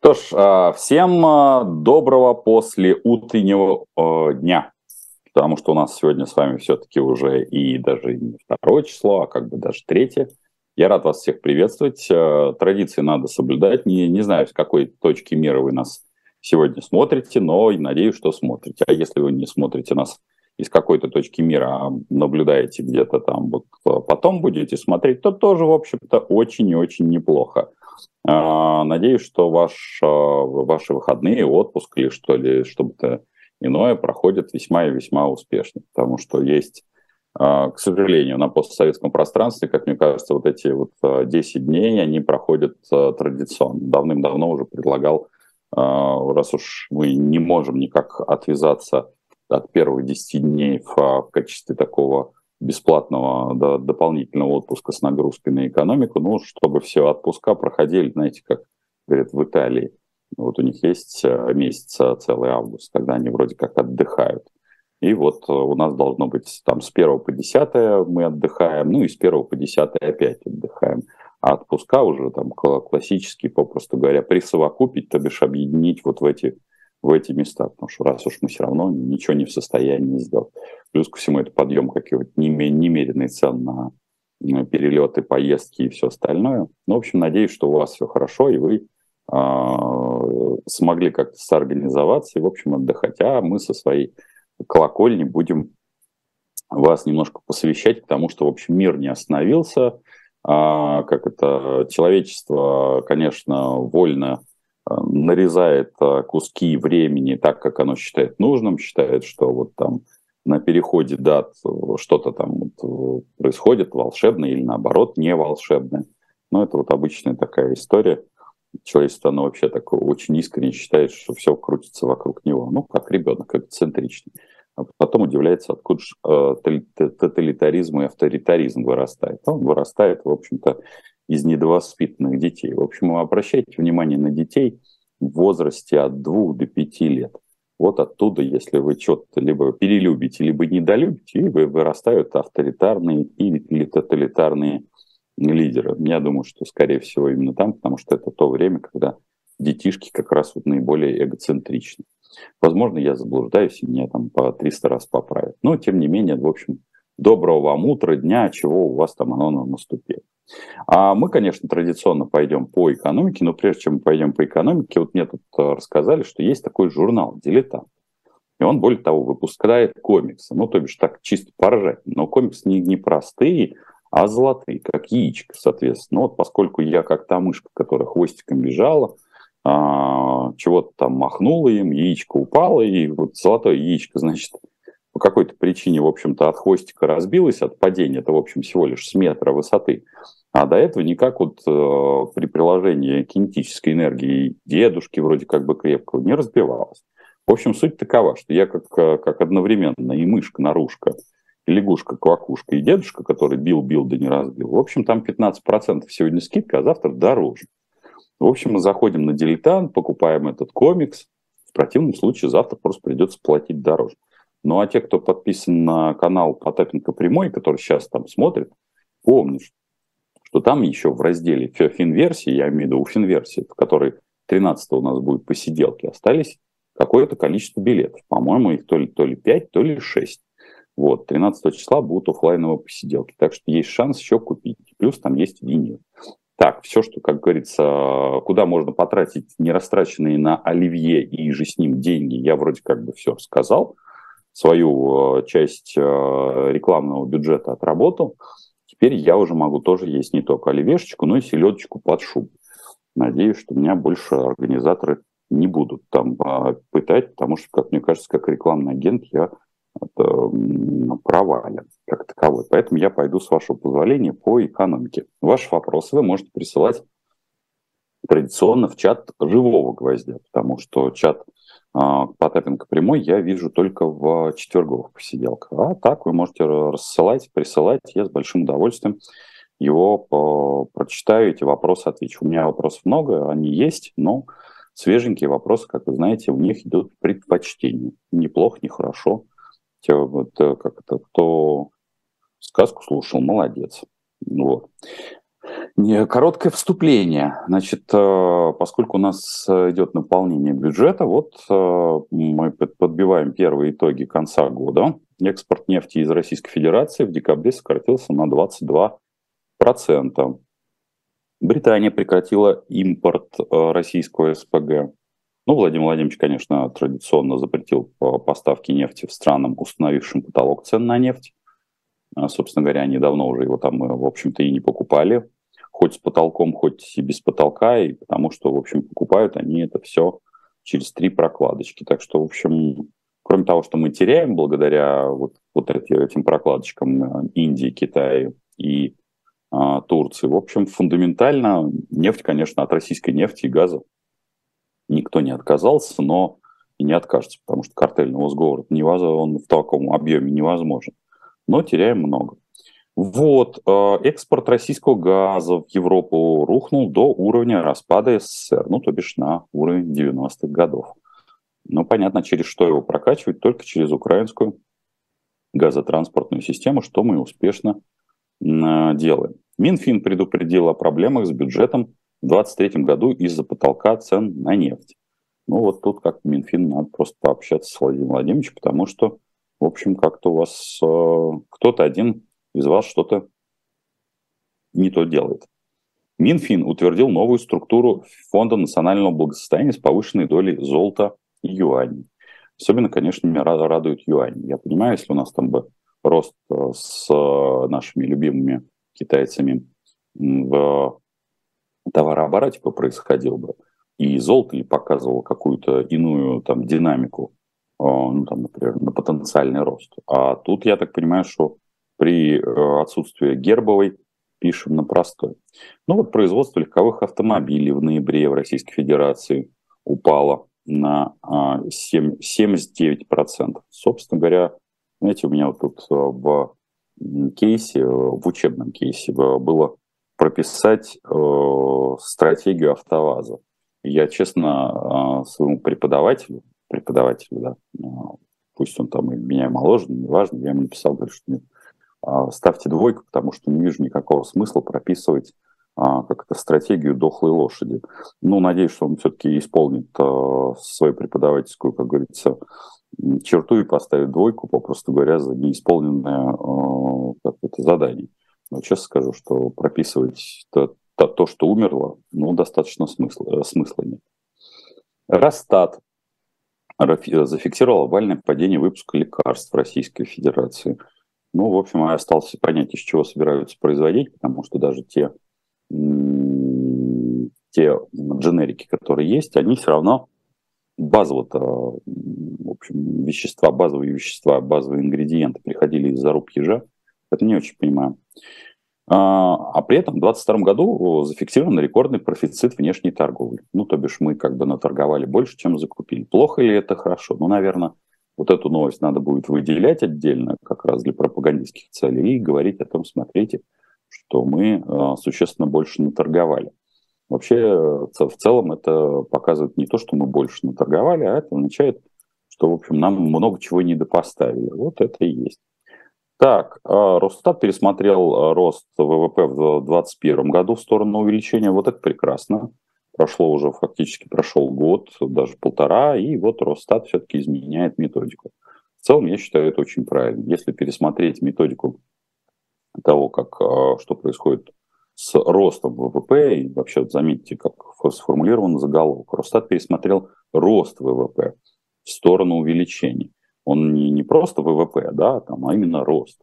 Что ж, а, всем а, доброго после утреннего а, дня, потому что у нас сегодня с вами все-таки уже и даже не второе число, а как бы даже третье. Я рад вас всех приветствовать. Традиции надо соблюдать. Не, не знаю, с какой точки мира вы нас сегодня смотрите, но надеюсь, что смотрите. А если вы не смотрите нас из какой-то точки мира, а наблюдаете где-то там, вот потом будете смотреть, то тоже, в общем-то, очень и очень неплохо. А, надеюсь, что ваш, а, ваши выходные, отпуск или что ли, что-то иное проходят весьма и весьма успешно, потому что есть, а, к сожалению, на постсоветском пространстве, как мне кажется, вот эти вот 10 дней, они проходят традиционно. Давным-давно уже предлагал, раз уж мы не можем никак отвязаться от первых 10 дней в, в качестве такого бесплатного да, дополнительного отпуска с нагрузкой на экономику, ну, чтобы все отпуска проходили, знаете, как говорят в Италии. Вот у них есть э, месяц э, целый август, когда они вроде как отдыхают. И вот э, у нас должно быть там с 1 по 10 мы отдыхаем, ну и с 1 по 10 опять отдыхаем. А отпуска уже там классические, попросту говоря, присовокупить, то бишь объединить вот в эти в эти места, потому что раз уж мы все равно ничего не в состоянии сделать. Плюс ко всему это подъем каких-то немеренный цен на перелеты, поездки и все остальное. Ну, в общем, надеюсь, что у вас все хорошо, и вы э, смогли как-то соорганизоваться и, в общем, отдыхать. А мы со своей колокольни будем вас немножко посвящать, потому что, в общем, мир не остановился. А, как это человечество, конечно, вольно Э, нарезает э, куски времени так, как оно считает нужным, считает, что вот там на переходе дат э, что-то там вот происходит волшебное или наоборот не волшебное. Но это вот обычная такая история. Человечество, оно вообще так очень искренне считает, что все крутится вокруг него. Ну, как ребенок, эксцентричный. А потом удивляется, откуда же тоталитаризм и авторитаризм вырастает. Он вырастает, в общем-то, из недовоспитанных детей. В общем, обращайте внимание на детей в возрасте от 2 до 5 лет. Вот оттуда, если вы что-то либо перелюбите, либо недолюбите, и вы вырастают авторитарные или тоталитарные лидеры. Я думаю, что, скорее всего, именно там, потому что это то время, когда детишки как раз вот наиболее эгоцентричны. Возможно, я заблуждаюсь, и меня там по 300 раз поправят. Но, тем не менее, в общем, доброго вам утра, дня, чего у вас там оно наступило. А мы, конечно, традиционно пойдем по экономике, но прежде чем мы пойдем по экономике, вот мне тут э, рассказали, что есть такой журнал «Дилетант». И он, более того, выпускает комиксы. Ну, то бишь так чисто поржать. Но комиксы не, не простые, а золотые, как яичко, соответственно. Ну, вот поскольку я как та мышка, которая хвостиком бежала, а, чего-то там махнула им, яичко упало, и вот золотое яичко, значит, по какой-то причине, в общем-то, от хвостика разбилось, от падения, это, в общем, всего лишь с метра высоты. А до этого никак вот э, при приложении кинетической энергии дедушки вроде как бы крепкого не разбивалось. В общем, суть такова, что я как, э, как одновременно и мышка, наружка, и лягушка, квакушка, и дедушка, который бил-бил, да не разбил. В общем, там 15% сегодня скидка, а завтра дороже. В общем, мы заходим на дилетант, покупаем этот комикс. В противном случае завтра просто придется платить дороже. Ну а те, кто подписан на канал Потапенко Прямой, который сейчас там смотрит, помнят, что там еще в разделе финверсии, я имею в виду у финверсии, в которой 13 у нас будет посиделки, остались какое-то количество билетов. По-моему, их то ли, то ли 5, то ли 6. Вот, 13 числа будут офлайновые посиделки. Так что есть шанс еще купить. Плюс там есть винил. Так, все, что, как говорится, куда можно потратить нерастраченные на Оливье и же с ним деньги, я вроде как бы все сказал. Свою э, часть э, рекламного бюджета отработал. Теперь я уже могу тоже есть не только оливешечку, но и селедочку под шубу. Надеюсь, что меня больше организаторы не будут там а, пытать, потому что, как мне кажется, как рекламный агент я это, провален как таковой. Поэтому я пойду, с вашего позволения, по экономике. Ваши вопросы вы можете присылать традиционно в чат живого гвоздя, потому что чат Потапенко прямой я вижу только в четверговых посиделках. А так вы можете рассылать, присылать. Я с большим удовольствием его по, прочитаю, эти вопросы отвечу. У меня вопросов много, они есть, но свеженькие вопросы, как вы знаете, у них идут предпочтение. Неплохо, нехорошо. Те, вот, э, как это, кто сказку слушал, молодец. Вот. Короткое вступление. Значит, э, поскольку у нас идет наполнение бюджета, вот э, мы подбиваем первые итоги конца года. Экспорт нефти из Российской Федерации в декабре сократился на 22%. Британия прекратила импорт э, российского СПГ. Ну, Владимир Владимирович, конечно, традиционно запретил поставки нефти в странам, установившим потолок цен на нефть. Собственно говоря, они давно уже его там, в общем-то, и не покупали хоть с потолком, хоть и без потолка, и потому что, в общем, покупают они это все через три прокладочки. Так что, в общем, кроме того, что мы теряем благодаря вот, вот этим прокладочкам э, Индии, Китая и а, Турции, в общем, фундаментально нефть, конечно, от российской нефти и газа никто не отказался, но и не откажется, потому что картельный сговор он в таком объеме невозможен. Но теряем много. Вот, э, экспорт российского газа в Европу рухнул до уровня распада СССР, ну, то бишь на уровень 90-х годов. Ну, понятно, через что его прокачивать, только через украинскую газотранспортную систему, что мы успешно делаем. Минфин предупредил о проблемах с бюджетом в 2023 году из-за потолка цен на нефть. Ну, вот тут как Минфин надо просто пообщаться с Владимиром Владимировичем, потому что, в общем, как-то у вас э, кто-то один из вас что-то не то делает. Минфин утвердил новую структуру Фонда национального благосостояния с повышенной долей золота и юаней. Особенно, конечно, меня радует юань. Я понимаю, если у нас там бы рост э, с э, нашими любимыми китайцами в товарообороте бы происходил бы, и золото ли показывало какую-то иную там динамику, э, ну, там, например, на потенциальный рост. А тут, я так понимаю, что при э, отсутствии гербовой пишем на простой. Ну вот производство легковых автомобилей в ноябре в Российской Федерации упало на 7, а, 79%. Собственно говоря, знаете, у меня вот тут э, в кейсе, в учебном кейсе было прописать э, стратегию автоваза. Я, честно, своему преподавателю, преподавателю, да, пусть он там меня моложе, неважно, я ему написал, говорю, что нет, а, ставьте двойку, потому что не вижу никакого смысла прописывать а, как-то стратегию дохлой лошади. Ну, надеюсь, что он все-таки исполнит а, свою преподавательскую, как говорится, черту и поставит двойку, попросту говоря, за неисполненное как это, задание. Но честно скажу, что прописывать то, то, то что умерло, ну, достаточно смысла, смысла нет. Росстат зафиксировал овальное падение выпуска лекарств в Российской Федерации – ну, в общем, осталось понять, из чего собираются производить, потому что даже те, те дженерики, которые есть, они все равно базово-то, в общем, вещества, базовые вещества, базовые ингредиенты приходили из-за руб ежа. Это не очень понимаю. А, а при этом в 2022 году зафиксирован рекордный профицит внешней торговли. Ну, то бишь мы как бы наторговали больше, чем закупили. Плохо ли это хорошо? Ну, наверное, вот эту новость надо будет выделять отдельно, как раз для пропагандистских целей, и говорить о том, смотрите, что мы э, существенно больше наторговали. Вообще, в целом, это показывает не то, что мы больше наторговали, а это означает, что, в общем, нам много чего недопоставили. Вот это и есть. Так, э, Росстат пересмотрел э, рост ВВП в 2021 году в сторону увеличения. Вот это прекрасно прошло уже фактически прошел год, даже полтора, и вот Росстат все-таки изменяет методику. В целом, я считаю, это очень правильно. Если пересмотреть методику того, как, а, что происходит с ростом ВВП, и вообще вот заметьте, как сформулирован заголовок. Росстат пересмотрел рост ВВП в сторону увеличения. Он не, не просто ВВП, да, там, а именно рост.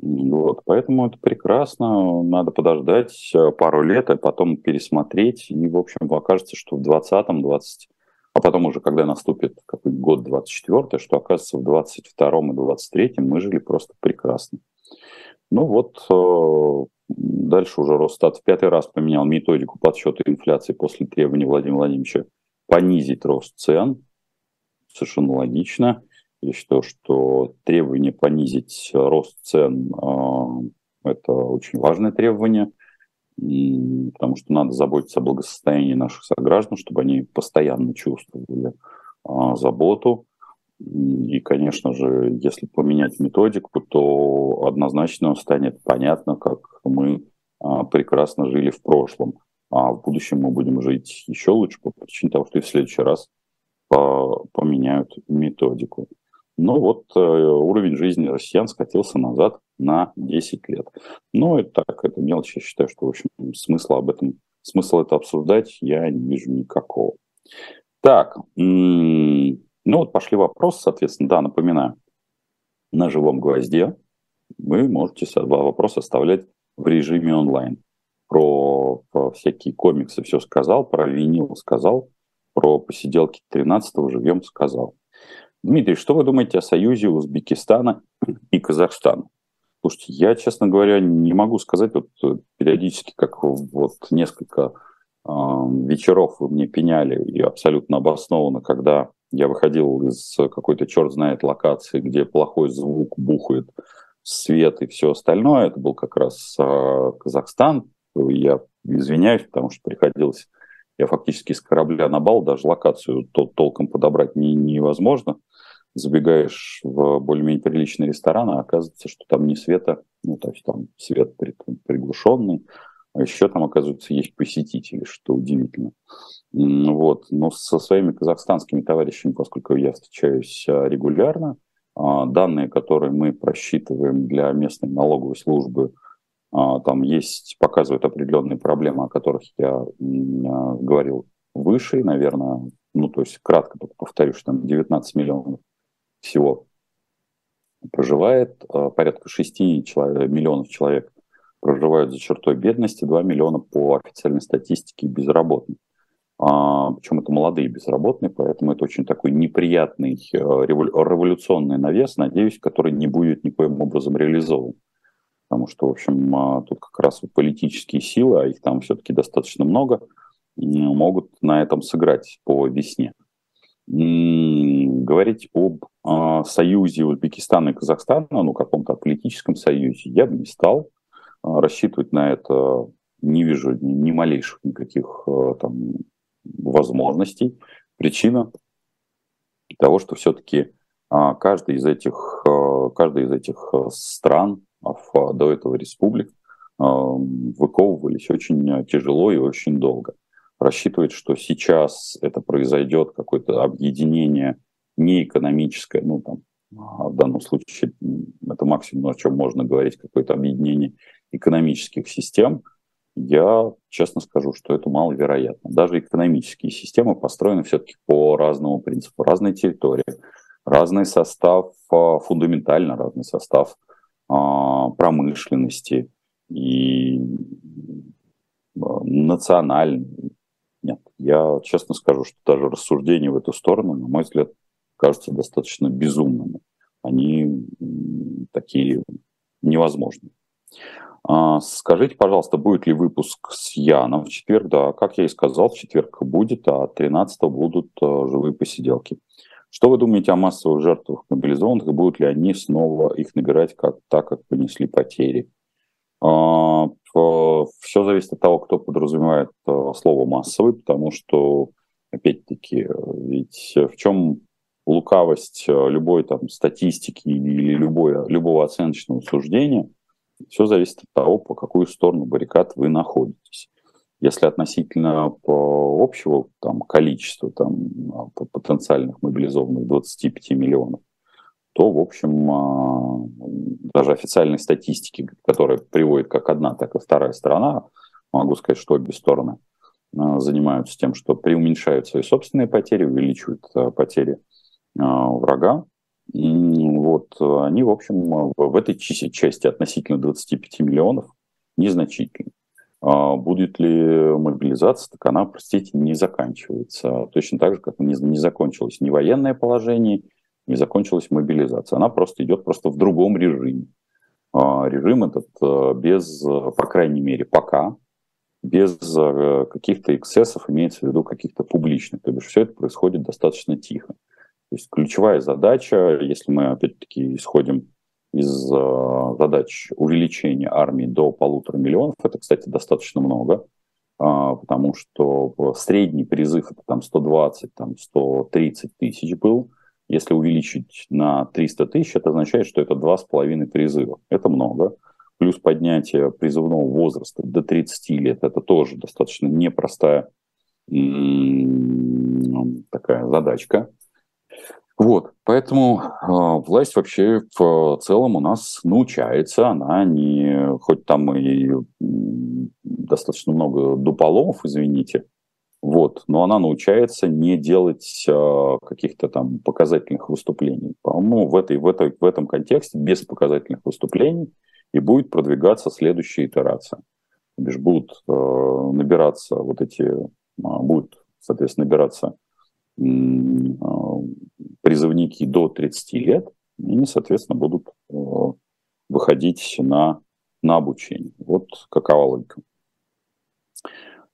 Вот, поэтому это прекрасно, надо подождать э, пару лет, а потом пересмотреть, и, в общем, окажется, что в 20-м, 20 а потом уже, когда наступит какой год 24 что окажется в 22-м и 23-м мы жили просто прекрасно. Ну вот, э, дальше уже Росстат в пятый раз поменял методику подсчета инфляции после требования Владимира Владимировича понизить рост цен. Совершенно логично. Я считаю, что требование понизить рост цен а, – это очень важное требование, потому что надо заботиться о благосостоянии наших сограждан, чтобы они постоянно чувствовали а, заботу. И, конечно же, если поменять методику, то однозначно станет понятно, как мы а, прекрасно жили в прошлом. А в будущем мы будем жить еще лучше по причине того, что и в следующий раз поменяют методику. Но вот э, уровень жизни россиян скатился назад на 10 лет. Но это так, это мелочь. Я считаю, что, в общем, смысла об этом, смысла это обсуждать я не вижу никакого. Так, ну вот пошли вопросы, соответственно, да, напоминаю, на живом гвозде вы можете вопросы оставлять в режиме онлайн. Про, про всякие комиксы все сказал, про винил сказал, про посиделки 13-го живем сказал. Дмитрий, что вы думаете о союзе Узбекистана и Казахстана? Слушайте, я, честно говоря, не могу сказать, вот э, периодически, как вот несколько э, вечеров вы мне пеняли, и абсолютно обоснованно, когда я выходил из какой-то черт знает локации, где плохой звук бухает, свет и все остальное, это был как раз э, Казахстан. Я извиняюсь, потому что приходилось, я фактически с корабля на бал, даже локацию то, толком подобрать не, невозможно забегаешь в более-менее приличный ресторан, а оказывается, что там не света, ну, то есть там свет приглушенный, а еще там, оказывается, есть посетители, что удивительно. Вот. Но со своими казахстанскими товарищами, поскольку я встречаюсь а, регулярно, а, данные, которые мы просчитываем для местной налоговой службы, там есть, показывают определенные проблемы, о которых я говорил выше, наверное, ну, то есть кратко только повторю, что там 19 миллионов всего проживает, а, порядка 6 человек, миллионов человек проживают за чертой бедности, 2 миллиона по официальной статистике безработных. А, причем это молодые безработные, поэтому это очень такой неприятный революционный навес, надеюсь, который не будет никоим образом реализован. Потому что, в общем, а, тут как раз политические силы, а их там все-таки достаточно много, могут на этом сыграть по весне говорить об э, союзе Узбекистана и Казахстана, ну, каком-то политическом союзе, я бы не стал. Э, рассчитывать на это не вижу ни, малейших никаких там возможностей. Причина того, что все-таки каждый из этих, каждый из этих стран, а до этого республик, э, выковывались очень тяжело и очень долго рассчитывать, что сейчас это произойдет, какое-то объединение не экономическое, ну там а в данном случае это максимум, о чем можно говорить, какое-то объединение экономических систем, я честно скажу, что это маловероятно. Даже экономические системы построены все-таки по разному принципу. Разные территории, разный состав, а, фундаментально разный состав а, промышленности и национальный, нет, я честно скажу, что даже рассуждения в эту сторону, на мой взгляд, кажутся достаточно безумными. Они такие невозможны. А, скажите, пожалуйста, будет ли выпуск с Яном в четверг? Да, как я и сказал, в четверг будет, а 13 будут а, живые посиделки. Что вы думаете о массовых жертвах мобилизованных и будут ли они снова их набирать как, так, как понесли потери? А, все зависит от того, кто подразумевает э, слово массовый, потому что, опять-таки, ведь в чем лукавость э, любой там статистики или любой, любого оценочного суждения, все зависит от того, по какую сторону баррикад вы находитесь. Если относительно по общего там, количества там, потенциальных мобилизованных 25 миллионов, то, в общем, а, даже официальной статистики, которая приводит как одна, так и вторая сторона, могу сказать, что обе стороны а, занимаются тем, что преуменьшают свои собственные потери, увеличивают а, потери врага. Вот они, в общем, в этой части относительно 25 миллионов незначительны. Будет ли мобилизация, так она, простите, не заканчивается. Точно так же, как не, не закончилось ни военное положение, не закончилась мобилизация. Она просто идет просто в другом режиме. А, режим этот э, без, по крайней мере, пока, без каких-то эксцессов, имеется в виду каких-то публичных. То бишь все это происходит достаточно тихо. То есть ключевая задача, если мы опять-таки исходим из э, задач увеличения армии до полутора миллионов, это, кстати, достаточно много, а, потому что средний призыв это там 120, там 130 тысяч был, если увеличить на 300 тысяч, это означает, что это 2,5 призыва. Это много. плюс поднятие призывного возраста до 30 лет. Это тоже достаточно непростая такая задачка. Вот, поэтому э, власть вообще в целом у нас научается, она не, хоть там и достаточно много дуполов, извините, вот, но она научается не делать э, каких-то там показательных выступлений. По-моему, в, этой, в, этой, в этом контексте без показательных выступлений и будет продвигаться следующая итерация. Лишь будут э, набираться вот эти, э, будут, соответственно, набираться призывники до 30 лет, они, соответственно, будут э, выходить на, на обучение. Вот какова логика.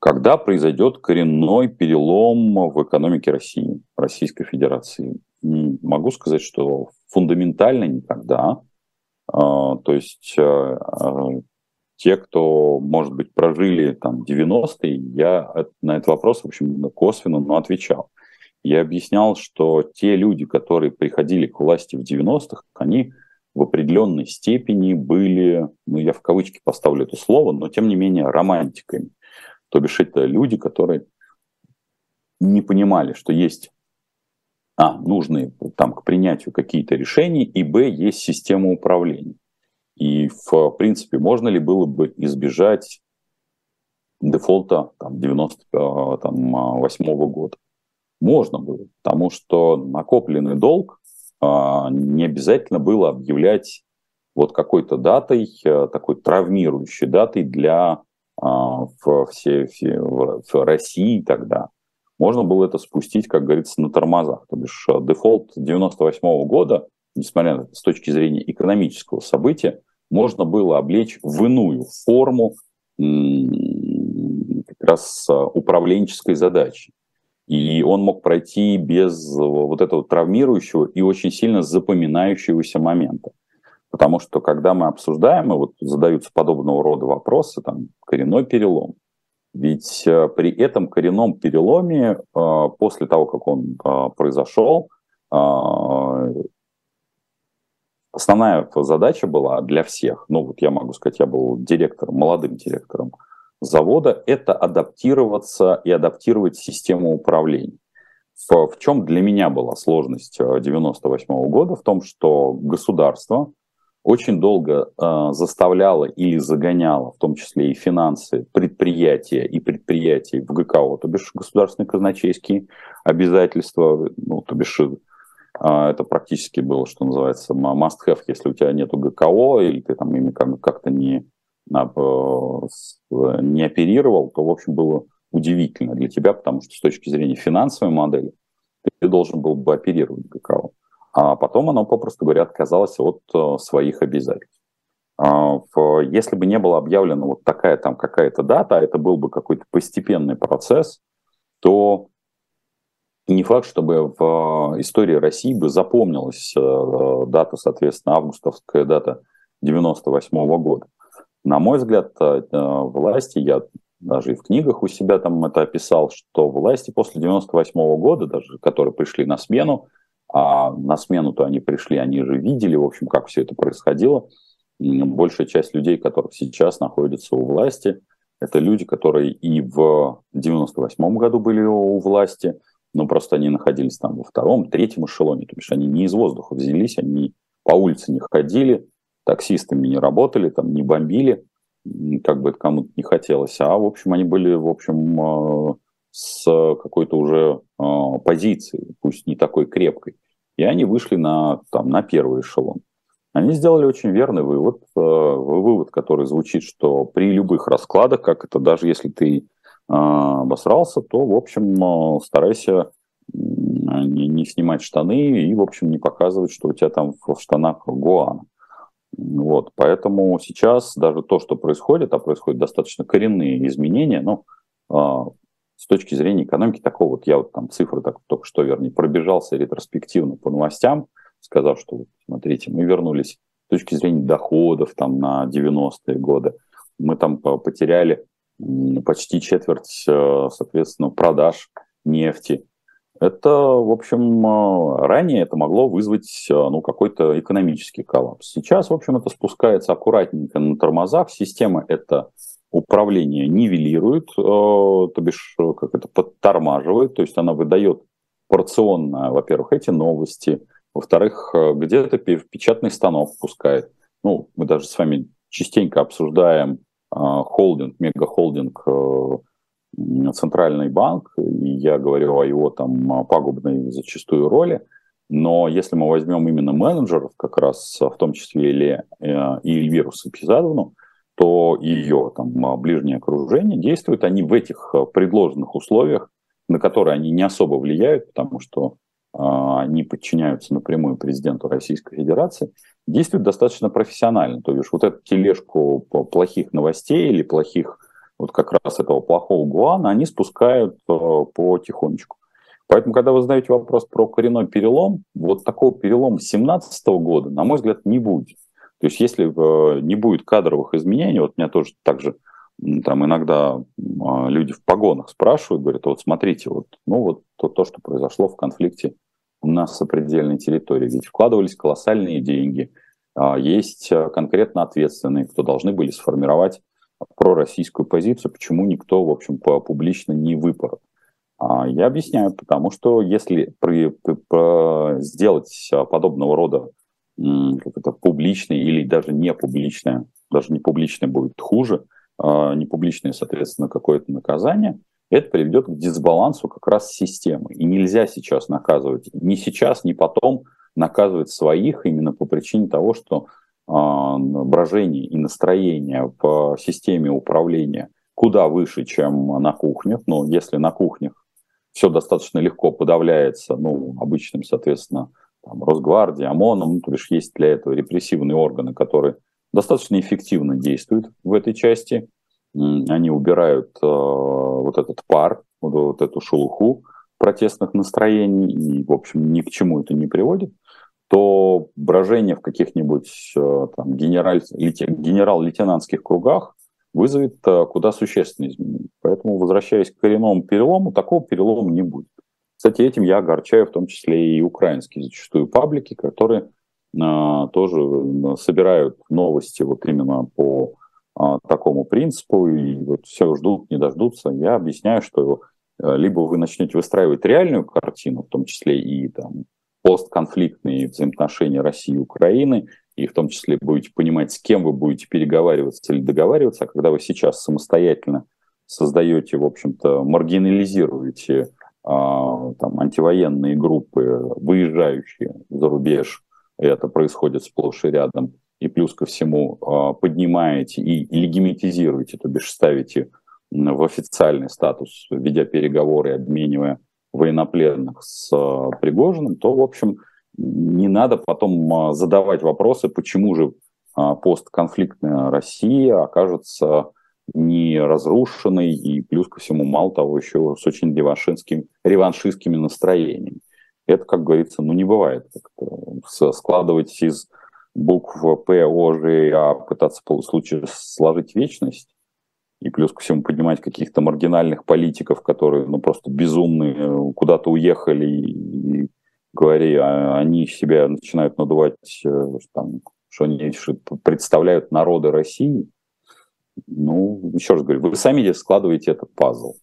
Когда произойдет коренной перелом в экономике России, Российской Федерации? Могу сказать, что фундаментально никогда. А, то есть э, э, те, кто, может быть, прожили там 90-е, я на этот вопрос, в общем, косвенно, но отвечал. Я объяснял, что те люди, которые приходили к власти в 90-х, они в определенной степени были, ну я в кавычки поставлю это слово, но тем не менее романтиками. То бишь это люди, которые не понимали, что есть а, нужные там к принятию какие-то решения, и б, есть система управления. И в принципе, можно ли было бы избежать дефолта там, 98 -го года? Можно было, потому что накопленный долг а, не обязательно было объявлять вот какой-то датой, э, такой травмирующей датой для а, в, все, в России тогда, можно было это спустить, как говорится, на тормозах. То бишь э, дефолт 98 -го года, несмотря на с точки зрения экономического события, можно было облечь в иную форму как раз э, управленческой задачи. И он мог пройти без вот этого травмирующего и очень сильно запоминающегося момента. Потому что когда мы обсуждаем, и вот задаются подобного рода вопросы, там, коренной перелом, ведь э, при этом коренном переломе, э, после того, как он э, произошел, основная задача была для всех, ну вот я могу сказать, я был директором, молодым директором завода, это адаптироваться и адаптировать систему управления. В, в чем для меня была сложность 98 года? В том, что государство очень долго э, заставляла или загоняла, в том числе и финансы, предприятия и предприятий в ГКО, то бишь государственные казначейские обязательства, ну, то бишь э, это практически было, что называется, must-have, если у тебя нету ГКО или ты там ими как-то не, э, не оперировал, то, в общем, было удивительно для тебя, потому что с точки зрения финансовой модели ты должен был бы оперировать ГКО а потом оно, попросту говоря, отказалось от э, своих обязательств. А, если бы не было объявлено вот такая там какая-то дата, а это был бы какой-то постепенный процесс, то не факт, чтобы в э, истории России бы запомнилась э, дата, соответственно, августовская дата 98 -го года. На мой взгляд, власти, я даже и в книгах у себя там это описал, что власти после 98 -го года, даже которые пришли на смену, а на смену-то они пришли, они же видели, в общем, как все это происходило. Большая часть людей, которых сейчас находятся у власти, это люди, которые и в 98 году были у власти, но просто они находились там во втором, третьем эшелоне, то есть они не из воздуха взялись, они по улице не ходили, таксистами не работали, там не бомбили, как бы это кому-то не хотелось, а, в общем, они были, в общем, э, с какой-то уже э, позицией, пусть не такой крепкой. И они вышли на, там, на первый эшелон. Они сделали очень верный вывод, э, вывод, который звучит, что при любых раскладах, как это даже если ты обосрался, то, в общем, старайся не, не снимать штаны и, в общем, не показывать, что у тебя там в штанах гуана. Вот, поэтому сейчас даже то, что происходит, а происходят достаточно коренные изменения, ну, с точки зрения экономики такого, вот я вот там цифры так, только что, вернее, пробежался ретроспективно по новостям, сказав, что, вот, смотрите, мы вернулись с точки зрения доходов там на 90-е годы, мы там потеряли почти четверть, э, соответственно, продаж нефти, Это, в общем, э, ранее это могло вызвать э, ну, какой-то экономический коллапс. Сейчас, в общем, это спускается аккуратненько на тормозах. Система это управление нивелирует, э, то бишь как это подтормаживает, то есть она выдает порционно, во-первых, эти новости, во-вторых, где-то печатный станок пускает. Ну, мы даже с вами частенько обсуждаем холдинг, мегахолдинг центральный банк, и я говорю о его там пагубной зачастую роли, но если мы возьмем именно менеджеров, как раз в том числе или, э, и Эльвиру Сапизадовну, то ее там ближнее окружение действуют они в этих предложенных условиях, на которые они не особо влияют, потому что они подчиняются напрямую президенту Российской Федерации, действуют достаточно профессионально. То есть вот эту тележку плохих новостей или плохих вот как раз этого плохого гуана, они спускают э, потихонечку. Поэтому, когда вы задаете вопрос про коренной перелом, вот такого перелома 2017 года, на мой взгляд, не будет. То есть, если э, не будет кадровых изменений, вот меня тоже также там иногда э, люди в погонах спрашивают, говорят, вот смотрите, вот, ну вот то, то, что произошло в конфликте у нас с определенной территорией. Ведь вкладывались колоссальные деньги, а есть конкретно ответственные, кто должны были сформировать пророссийскую позицию, почему никто, в общем, публично не выпорот. А, я объясняю, потому что если при, при, при, сделать подобного рода как это, публичное или даже не публичное, даже не публичное будет хуже, а, не публичное, соответственно, какое-то наказание, это приведет к дисбалансу как раз системы. И нельзя сейчас наказывать, ни сейчас, ни потом наказывать своих именно по причине того, что а, брожение и настроение в системе управления куда выше, чем на кухнях. Но если на кухнях все достаточно легко подавляется, ну, обычным, соответственно, там, Росгвардией, ОМОНом, ну, то бишь есть для этого репрессивные органы, которые достаточно эффективно действуют в этой части. Они убирают э, вот этот пар, вот, вот эту шелуху протестных настроений, и, в общем, ни к чему это не приводит то брожение в каких-нибудь э, там, генераль, генерал-лейтенантских кругах вызовет э, куда существенные изменения. Поэтому, возвращаясь к коренному перелому, такого перелома не будет. Кстати, этим я огорчаю в том числе и украинские зачастую паблики, которые э, тоже собирают новости вот именно по э, такому принципу, и вот все ждут, не дождутся. Я объясняю, что э, либо вы начнете выстраивать реальную картину, в том числе и там, постконфликтные взаимоотношения России и Украины, и в том числе будете понимать, с кем вы будете переговариваться или договариваться, а когда вы сейчас самостоятельно создаете, в общем-то, маргинализируете а, там, антивоенные группы, выезжающие за рубеж, это происходит сплошь и рядом, и плюс ко всему а, поднимаете и легимитизируете, то бишь ставите в официальный статус, ведя переговоры, обменивая военнопленных с э, Пригожиным, то, в общем, не надо потом э, задавать вопросы, почему же э, постконфликтная Россия окажется не разрушенной и плюс ко всему, мало того, еще с очень реваншистскими, реваншистскими настроениями. Это, как говорится, ну не бывает. Складывать из букв П, О, Ж, А, пытаться сложить вечность, и плюс ко всему поднимать каких-то маргинальных политиков, которые ну, просто безумные, э, куда-то уехали и, и говори, а они себя начинают надувать, э, там, что они представляют народы России. Ну, еще раз говорю, вы сами складываете этот пазл.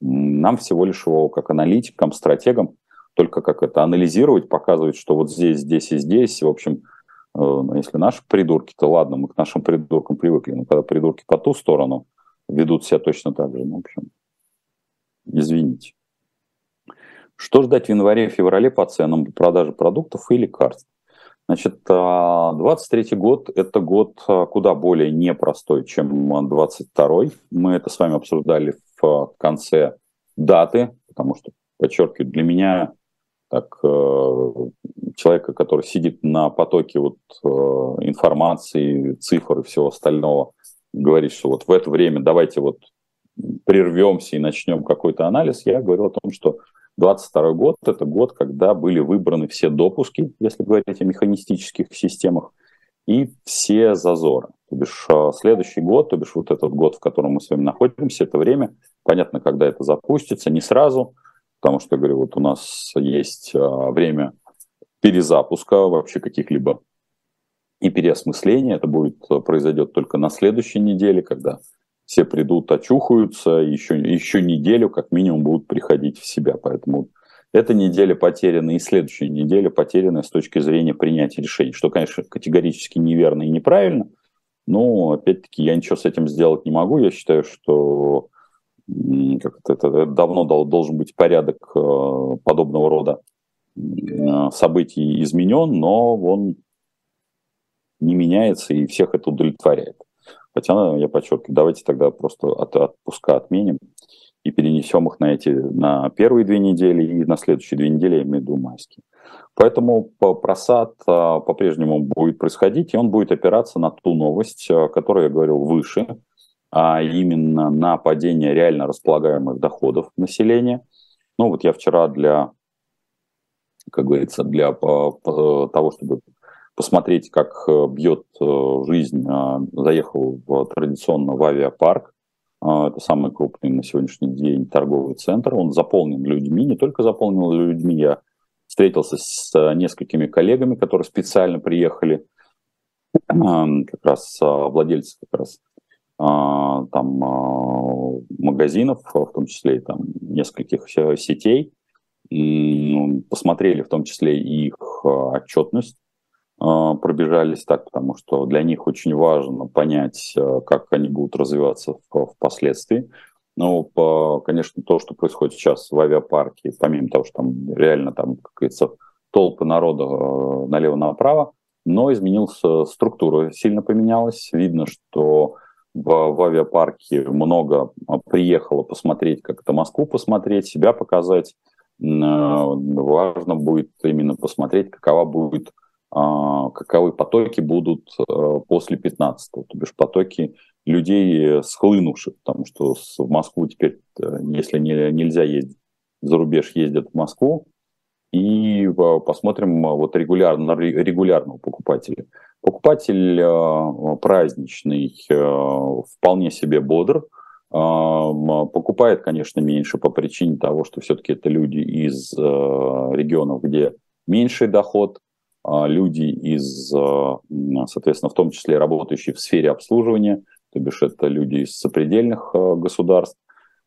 Нам всего лишь его, как аналитикам, стратегам, только как это анализировать, показывать, что вот здесь, здесь и здесь, в общем, э, ну, если наши придурки, то ладно, мы к нашим придуркам привыкли, но когда придурки по ту сторону, ведут себя точно так же. Ну, в общем, извините. Что ждать в январе-феврале по ценам продажи продуктов и лекарств? Значит, 23 а, год – это год а, куда более непростой, чем 22 Мы это с вами обсуждали в конце даты, потому что, подчеркиваю, для меня, так, э, человека, который сидит на потоке вот э, информации, цифр и всего остального, говорить, что вот в это время давайте вот прервемся и начнем какой-то анализ, я говорил о том, что 22 год – это год, когда были выбраны все допуски, если говорить о механистических системах, и все зазоры. То бишь а, следующий год, то бишь вот этот год, в котором мы с вами находимся, это время, понятно, когда это запустится, не сразу, потому что, я говорю, вот у нас есть время перезапуска вообще каких-либо и переосмысления. Это будет произойдет только на следующей неделе, когда все придут, очухаются, еще, еще неделю как минимум будут приходить в себя. Поэтому эта неделя потеряна и следующая неделя потеряна с точки зрения принятия решений, что, конечно, категорически неверно и неправильно, но, опять-таки, я ничего с этим сделать не могу. Я считаю, что как это, это давно должен быть порядок э, подобного рода э, событий изменен, но он не меняется и всех это удовлетворяет. Хотя, я подчеркиваю, давайте тогда просто от отпуска отменим и перенесем их на эти на первые две недели и на следующие две недели, я имею в виду майские. Поэтому просад а, по-прежнему будет происходить, и он будет опираться на ту новость, о которой я говорил выше, а именно на падение реально располагаемых доходов населения. Ну вот я вчера для, как говорится, для того, чтобы посмотреть, как э, бьет э, жизнь, а, заехал в, традиционно в авиапарк, это самый крупный на сегодняшний день торговый центр. Он заполнен людьми, не только заполнен людьми. Я встретился с э, несколькими коллегами, которые специально приехали, как раз владельцы как раз там магазинов, в том числе там нескольких сетей, посмотрели в том числе их отчетность, пробежались так, потому что для них очень важно понять, а, как они будут развиваться впоследствии. Ну, конечно, то, что происходит сейчас в авиапарке, помимо того, что там реально там, как говорится, толпы народа а, налево-направо, но изменилась структура, сильно поменялась. Видно, что в, в авиапарке много приехало посмотреть, как это Москву посмотреть, себя показать. Важно будет именно посмотреть, какова будет а, каковы потоки будут э, после 15-го, то бишь потоки людей схлынувших, потому что в Москву теперь, э, если не, нельзя ездить за рубеж, ездят в Москву, и посмотрим вот регулярно, регулярного покупателя. Покупатель э, праздничный, вполне себе бодр, покупает, конечно, меньше по причине того, что все-таки это люди из регионов, где меньший доход, а, люди из, а, соответственно, в том числе работающие в сфере обслуживания, то бишь это люди из сопредельных а, государств,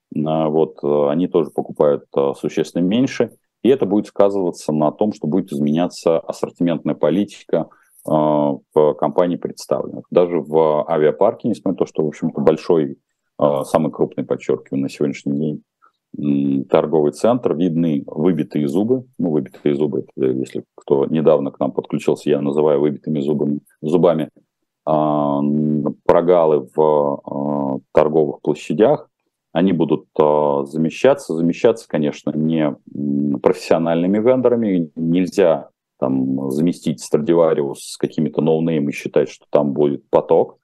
вот, они тоже покупают существенно меньше, и это будет сказываться на том, что будет изменяться ассортиментная политика в компании представленных. Даже в авиапарке, несмотря на то, что, в общем-то, большой, самый крупный, подчеркиваю, на сегодняшний день торговый центр, видны выбитые зубы. Ну, выбитые зубы, это, если кто недавно к нам подключился, я называю выбитыми зубами, зубами а, прогалы в а, торговых площадях. Они будут а, замещаться. Замещаться, конечно, не профессиональными вендорами. Нельзя там заместить Stradivarius с какими-то ноунеймами и считать, что там будет поток,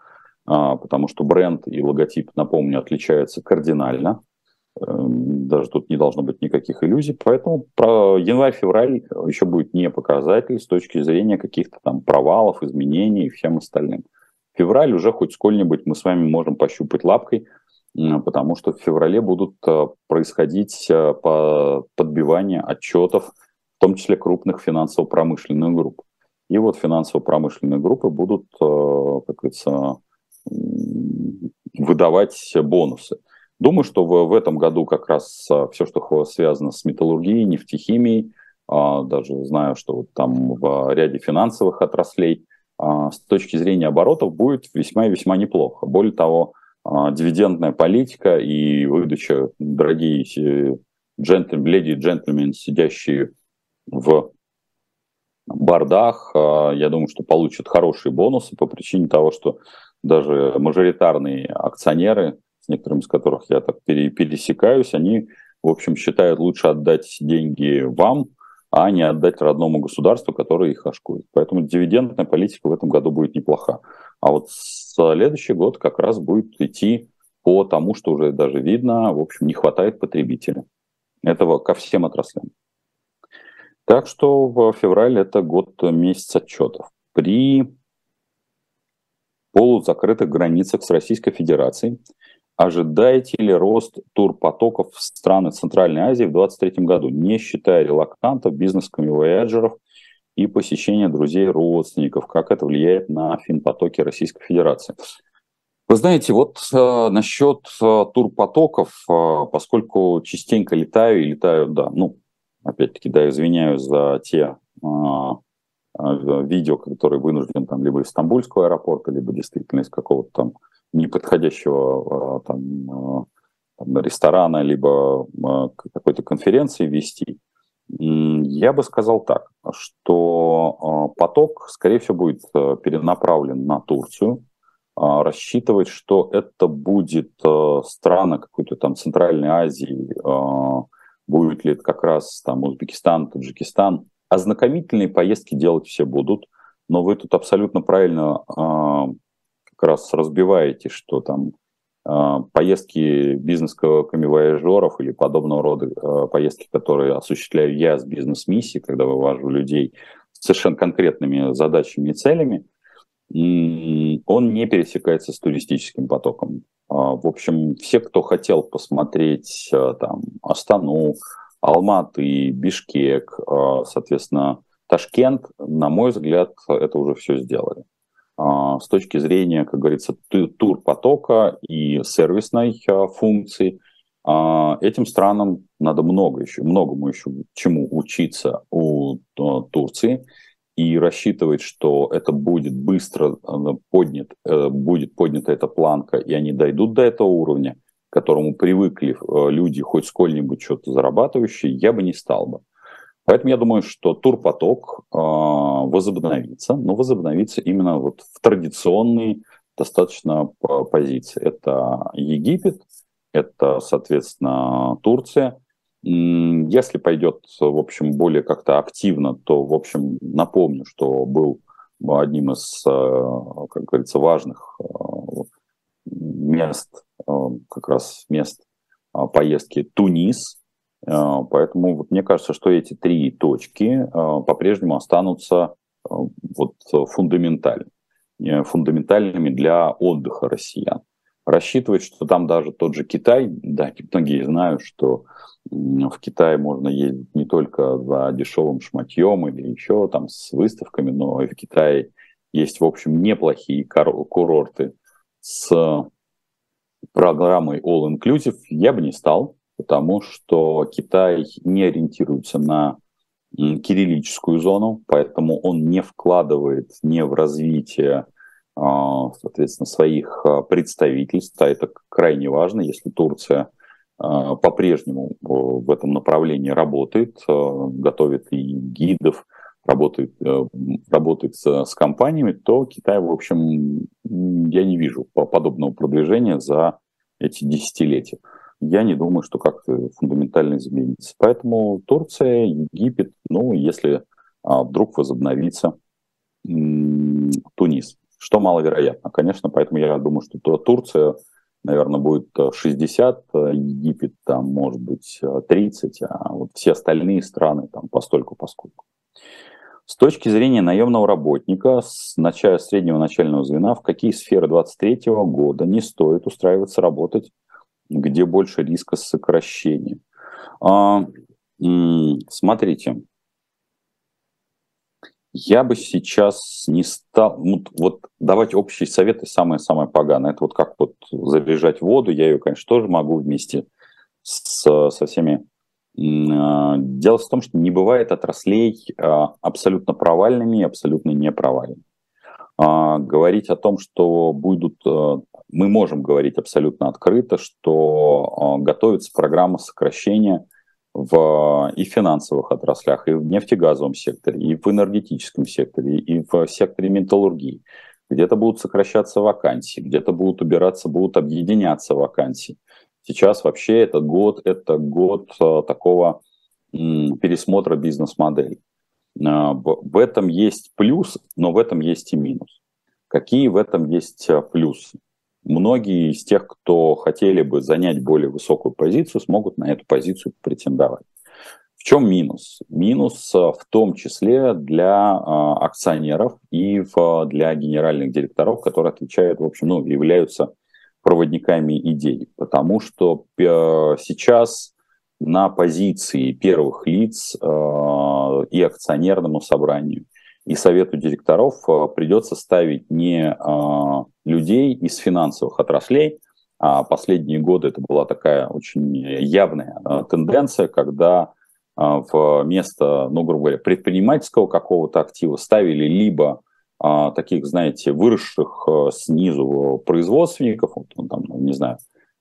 потому что бренд и логотип, напомню, отличаются кардинально. Эм, даже тут не должно быть никаких иллюзий. Поэтому про январь-февраль еще будет не показатель с точки зрения каких-то там провалов, изменений и всем остальным. Февраль уже хоть сколь-нибудь мы с вами можем пощупать лапкой, потому что в феврале будут э, происходить э, подбивания отчетов, в том числе крупных финансово-промышленных групп. И вот финансово-промышленные группы будут, э, как говорится, выдавать бонусы. Думаю, что в, в этом году как раз а, все, что связано с металлургией, нефтехимией, а, даже знаю, что вот там в ряде финансовых отраслей а, с точки зрения оборотов будет весьма и весьма неплохо. Более того, дивидендная политика и выдача, дорогие джентльмены, леди и джентльмены, сидящие в бардах, я думаю, что получат хорошие бонусы по причине того, что даже мажоритарные акционеры с некоторыми из которых я так пересекаюсь, они, в общем, считают лучше отдать деньги вам, а не отдать родному государству, которое их ошкует. Поэтому дивидендная политика в этом году будет неплоха. А вот следующий год как раз будет идти по тому, что уже даже видно, в общем, не хватает потребителя. Этого ко всем отраслям. Так что в феврале это год месяц отчетов. При полузакрытых границах с Российской Федерацией Ожидаете ли рост турпотоков в страны Центральной Азии в 2023 году, не считая релактантов, бизнес-камевояджеров и посещения друзей, родственников? Как это влияет на финпотоки Российской Федерации? Вы знаете, вот э, насчет э, турпотоков, э, поскольку частенько летаю и летаю, да, ну, опять-таки, да, извиняюсь за те э, э, видео, которые вынужден там либо из Стамбульского аэропорта, либо действительно из какого-то там неподходящего э, там, там, ресторана, либо какой-то конференции вести. Я бы сказал так, что поток, скорее всего, будет перенаправлен на Турцию, а, рассчитывать, что это будет страна какой-то там Центральной Азии, а, будет ли это как раз там Узбекистан, Таджикистан. Ознакомительные поездки делать все будут, но вы тут абсолютно правильно а, как раз разбиваете, что там поездки бизнес-камевояжеров или подобного рода поездки, которые осуществляю я с бизнес-миссией, когда вывожу людей с совершенно конкретными задачами и целями – он не пересекается с туристическим потоком. А, в общем, все, кто хотел посмотреть а, там Астану, Алматы, Бишкек, а, соответственно, Ташкент, на мой взгляд, это уже все сделали. С точки зрения, как говорится, тур потока и сервисной функции, этим странам надо много еще, многому еще чему учиться у Турции и рассчитывать, что это будет быстро поднят, э, будет поднята эта планка, и они дойдут до этого уровня, к которому привыкли э, люди, хоть сколь-нибудь что-то зарабатывающие, я бы не стал бы. Поэтому я думаю, что турпоток э, возобновится, но возобновится именно вот в традиционные достаточно позиции. Это Египет, это, соответственно, Турция – если пойдет, в общем, более как-то активно, то, в общем, напомню, что был одним из, э, как говорится, важных э, мест, как раз мест поездки Тунис. Поэтому вот мне кажется, что эти три точки по-прежнему останутся вот фундаментальными, фундаментальными для отдыха россиян. Рассчитывать, что там даже тот же Китай, да, многие знают, что в Китае можно ездить не только за дешевым шматьем или еще там с выставками, но и в Китае есть, в общем, неплохие курорты с программой All Inclusive. Я бы не стал, потому что Китай не ориентируется на кириллическую зону, поэтому он не вкладывает не в развитие а, соответственно, своих а, представительств, а это крайне важно, если Турция а, по-прежнему в этом направлении работает, готовит и гидов, работает, э, работает с компаниями, то Китай, в общем, я не вижу подобного продвижения за эти десятилетия. Я не думаю, что как-то фундаментально изменится. Поэтому Турция, Египет, ну, если вдруг возобновится Тунис что маловероятно, конечно, поэтому я думаю, что Турция, наверное, будет 60, э, Египет там может быть 30, э, а вот все остальные страны там постольку поскольку. С точки зрения наемного работника, с начала среднего начального звена, в какие сферы 2023 года не стоит устраиваться работать, где больше риска сокращения? А, смотрите, я бы сейчас не стал, ну, вот давать общие советы самое-самое поганое. Это вот как вот заряжать воду, я ее, конечно, тоже могу вместе с, со всеми. А, дело в том, что не бывает отраслей а, абсолютно провальными и абсолютно непровальными. А, говорить о том, что будут, мы можем говорить абсолютно открыто, что готовится программа сокращения в и финансовых отраслях, и в нефтегазовом секторе, и в энергетическом секторе, и в секторе металлургии. Где-то будут сокращаться вакансии, где-то будут убираться, будут объединяться вакансии. Сейчас вообще этот год, это год э, такого пересмотра бизнес-модели. Э, в этом есть плюс, но в этом есть и минус. Какие в этом есть э, плюсы? многие из тех, кто хотели бы занять более высокую позицию, смогут на эту позицию претендовать. В чем минус? Минус в том числе для акционеров и для генеральных директоров, которые отвечают, в общем, ну, являются проводниками идей, потому что сейчас на позиции первых лиц и акционерному собранию, и совету директоров придется ставить не людей из финансовых отраслей, а последние годы это была такая очень явная тенденция, когда вместо, ну, грубо говоря, предпринимательского какого-то актива ставили либо таких, знаете, выросших снизу производственников, вот он там, не знаю,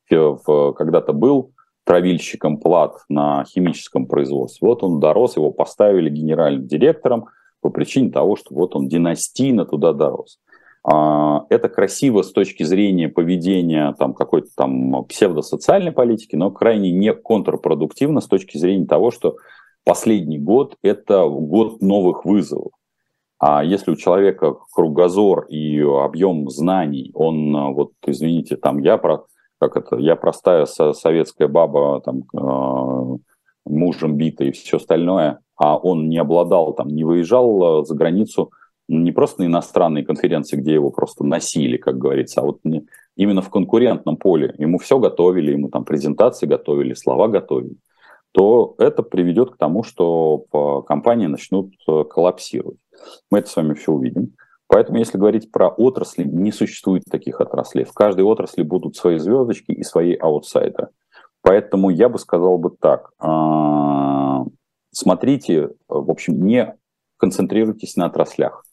когда-то был травильщиком плат на химическом производстве. Вот он дорос, его поставили генеральным директором по причине того, что вот он династийно туда дорос. А, это красиво с точки зрения поведения там, какой-то там псевдосоциальной политики, но крайне не контрпродуктивно с точки зрения того, что последний год – это год новых вызовов. А если у человека кругозор и объем знаний, он, вот, извините, там я про, как это, я простая советская баба, там, а, мужем битая и все остальное, а он не обладал, там, не выезжал за границу – не просто на иностранные конференции, где его просто носили, как говорится, а вот не, именно в конкурентном поле. Ему все готовили, ему там презентации готовили, слова готовили то это приведет к тому, что компании начнут э, коллапсировать. Мы это с вами все увидим. Поэтому, если говорить про отрасли, не существует таких отраслей. В каждой отрасли будут свои звездочки и свои аутсайдеры. Поэтому я бы сказал бы так. А, смотрите, в общем, не концентрируйтесь на отраслях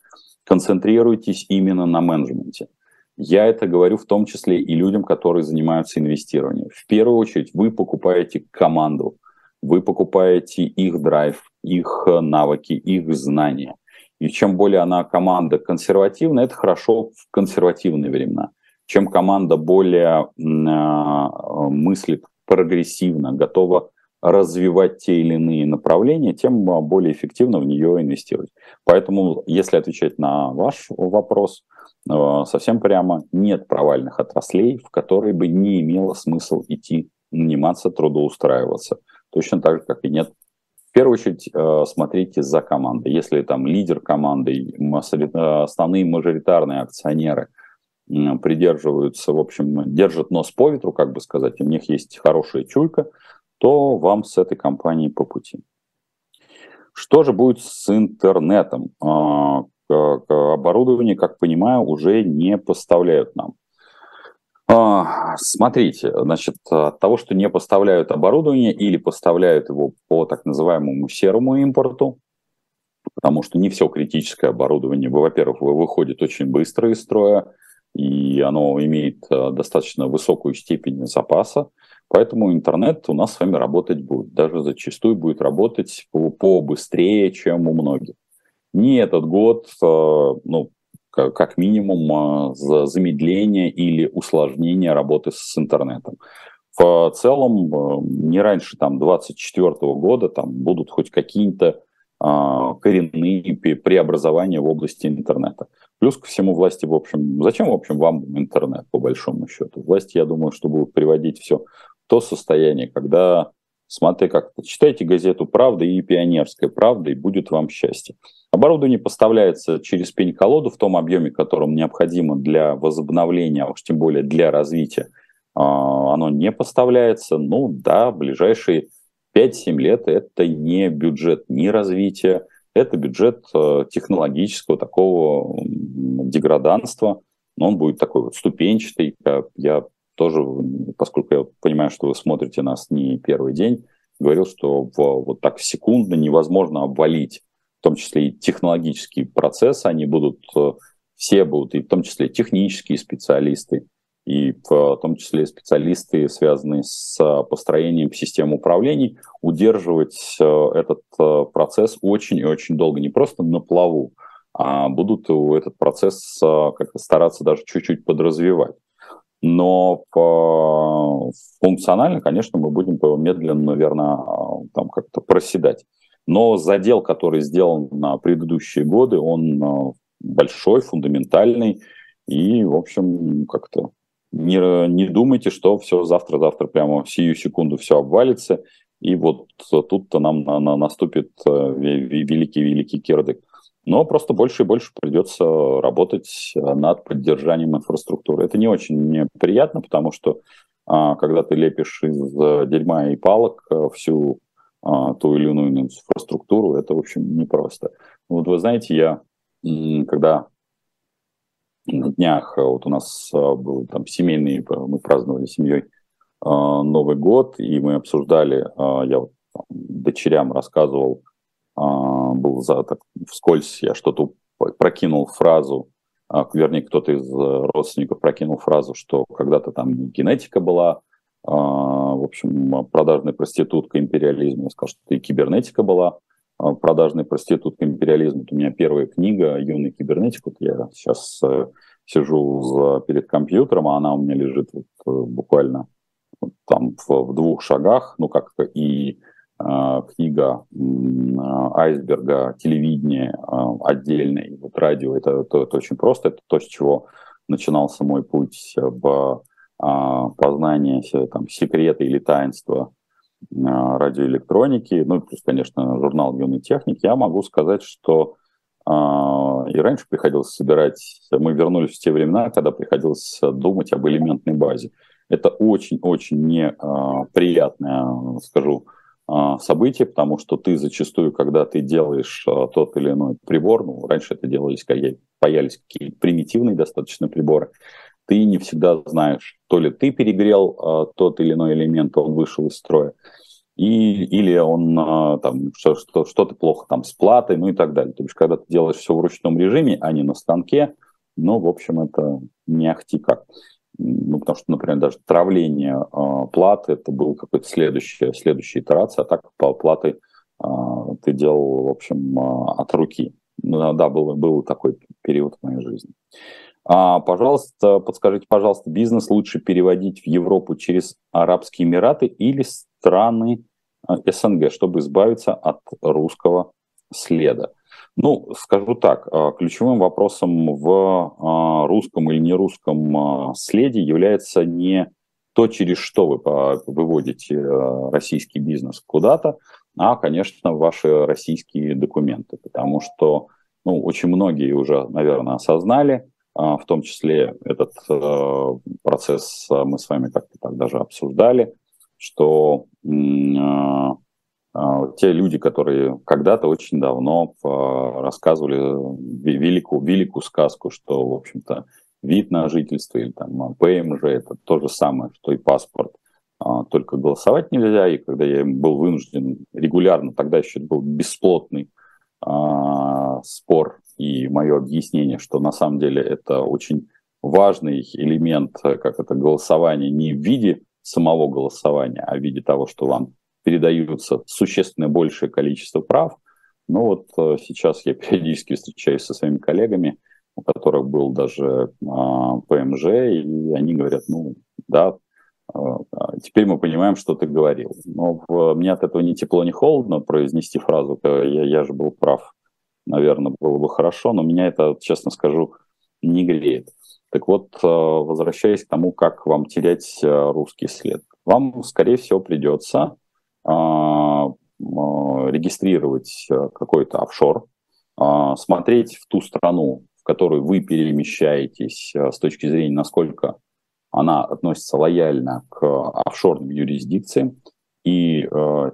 концентрируйтесь именно на менеджменте. Я это говорю в том числе и людям, которые занимаются инвестированием. В первую очередь вы покупаете команду, вы покупаете их драйв, их навыки, их знания. И чем более она команда консервативная, это хорошо в консервативные времена. Чем команда более э, мыслит прогрессивно, готова развивать те или иные направления, тем а, более эффективно в нее инвестировать. Поэтому, если отвечать на ваш вопрос, а, совсем прямо нет провальных отраслей, в которые бы не имело смысл идти наниматься, трудоустраиваться. Точно так же, как и нет. В первую очередь а, смотрите за командой. Если там лидер команды, основные мажоритарные акционеры придерживаются, в общем, держат нос по ветру, как бы сказать, у них есть хорошая чуйка, то вам с этой компанией по пути. Что же будет с интернетом? А, оборудование, как понимаю, уже не поставляют нам. А, смотрите, значит, от того, что не поставляют оборудование или поставляют его по так называемому серому импорту, потому что не все критическое оборудование, во-первых, выходит очень быстро из строя, и оно имеет а, достаточно высокую степень запаса. Поэтому интернет у нас с вами работать будет. Даже зачастую будет работать побыстрее, чем у многих. Не этот год, э, ну, как минимум, э, замедление или усложнение работы с интернетом. В целом, э, не раньше там, 2024 года там, будут хоть какие-то коренные преобразования в области интернета. Плюс ко всему власти, в общем, зачем, в общем, вам интернет, по большому счету? Власти, я думаю, что будут приводить все то состояние, когда, смотри, как читайте газету «Правда» и «Пионерская правда», и будет вам счастье. Оборудование поставляется через пень-колоду в том объеме, которым необходимо для возобновления, а уж тем более для развития. А, оно не поставляется. Ну да, ближайшие 5-7 лет это не бюджет ни развития, это бюджет э, технологического такого деграданства, но он будет такой вот ступенчатый. Я тоже, поскольку я понимаю, что вы смотрите нас не первый день, говорил, что вот так секундно невозможно обвалить, в том числе и технологические процессы, они будут, э, все будут, и в том числе технические специалисты, и в том числе специалисты, связанные с построением систем управлений, удерживать э, этот э, процесс очень и очень долго, не просто на плаву, а будут этот процесс как-то стараться даже чуть-чуть подразвивать. Но функционально, конечно, мы будем медленно, наверное, там как-то проседать. Но задел, который сделан на предыдущие годы, он э, большой, фундаментальный. И, в общем, как-то не, не думайте, что все завтра-завтра прямо в сию секунду все обвалится. И вот тут-то нам на, на, наступит э, великий-великий кирдык. но просто больше и больше придется работать над поддержанием инфраструктуры. Это не очень приятно, потому что а, когда ты лепишь из дерьма и палок всю а, ту или иную инфраструктуру, это, в общем, непросто. Вот вы знаете, я, когда на днях вот у нас был там семейный, мы праздновали семьей Новый год, и мы обсуждали, я вот дочерям рассказывал, был за так вскользь, я что-то прокинул фразу, вернее, кто-то из родственников прокинул фразу, что когда-то там генетика была, в общем, продажная проститутка империализма. Я сказал, что и кибернетика была продажная проститутка империализма. Это у меня первая книга «Юный кибернетик». Вот я сейчас э, сижу за, перед компьютером, а она у меня лежит вот, э, буквально там в, в двух шагах, ну, как и э, книга э, айсберга, телевидение э, отдельно, вот радио, это, это, это очень просто, это то, с чего начинался мой путь в а, познание там, секрета или таинства а, радиоэлектроники, ну плюс, конечно, журнал юной техники, я могу сказать, что а, и раньше приходилось собирать, мы вернулись в те времена, когда приходилось думать об элементной базе. Это очень-очень неприятное, скажу, событие, потому что ты зачастую, когда ты делаешь тот или иной прибор, ну, раньше это делались, появились какие-то примитивные достаточно приборы, ты не всегда знаешь, то ли ты перегрел э, тот или иной элемент, он вышел из строя, и, или он э, там что, что, что-то плохо там с платой, ну и так далее. То есть, когда ты делаешь все в ручном режиме, а не на станке, ну, в общем, это не ахти как. Ну, потому что, например, даже травление э, платы, это был какой-то следующий, следующая итерация, а так по платы э, ты делал, в общем, э, от руки. Ну, да, был, был такой период в моей жизни. А, пожалуйста, подскажите, пожалуйста, бизнес лучше переводить в Европу через Арабские Эмираты или страны а, СНГ, чтобы избавиться от русского следа? Ну, скажу так, а, ключевым вопросом в русском или нерусском следе является не то, через что вы выводите российский бизнес куда-то, а, конечно, ваши российские документы, потому что ну, очень многие уже, наверное, осознали, а, в том числе этот э, процесс э, мы с вами как-то так даже обсуждали, что а, а, те люди, которые когда-то очень давно рассказывали великую, великую сказку, что, в общем-то, вид на жительство или там ПМЖ – это то же самое, что и паспорт, только голосовать нельзя. И когда я был вынужден регулярно, тогда еще был бесплотный спор и мое объяснение, что на самом деле это очень важный элемент, э, как это голосование, не в виде самого голосования, а в виде того, что вам передаются существенно большее количество прав. Но вот э, сейчас я периодически встречаюсь со своими коллегами, у которых был даже а, ПМЖ, и они говорят, ну да, а, теперь мы понимаем, что ты говорил. Но мне от этого ни тепло, ни холодно произнести фразу, я, я же был прав наверное, было бы хорошо, но меня это, честно скажу, не греет. Так вот, э, возвращаясь к тому, как вам терять э, русский след. Вам, скорее всего, придется э, регистрировать какой-то офшор, смотреть в ту страну, в которую вы перемещаетесь с точки зрения, насколько она относится лояльно к офшорным юрисдикциям, и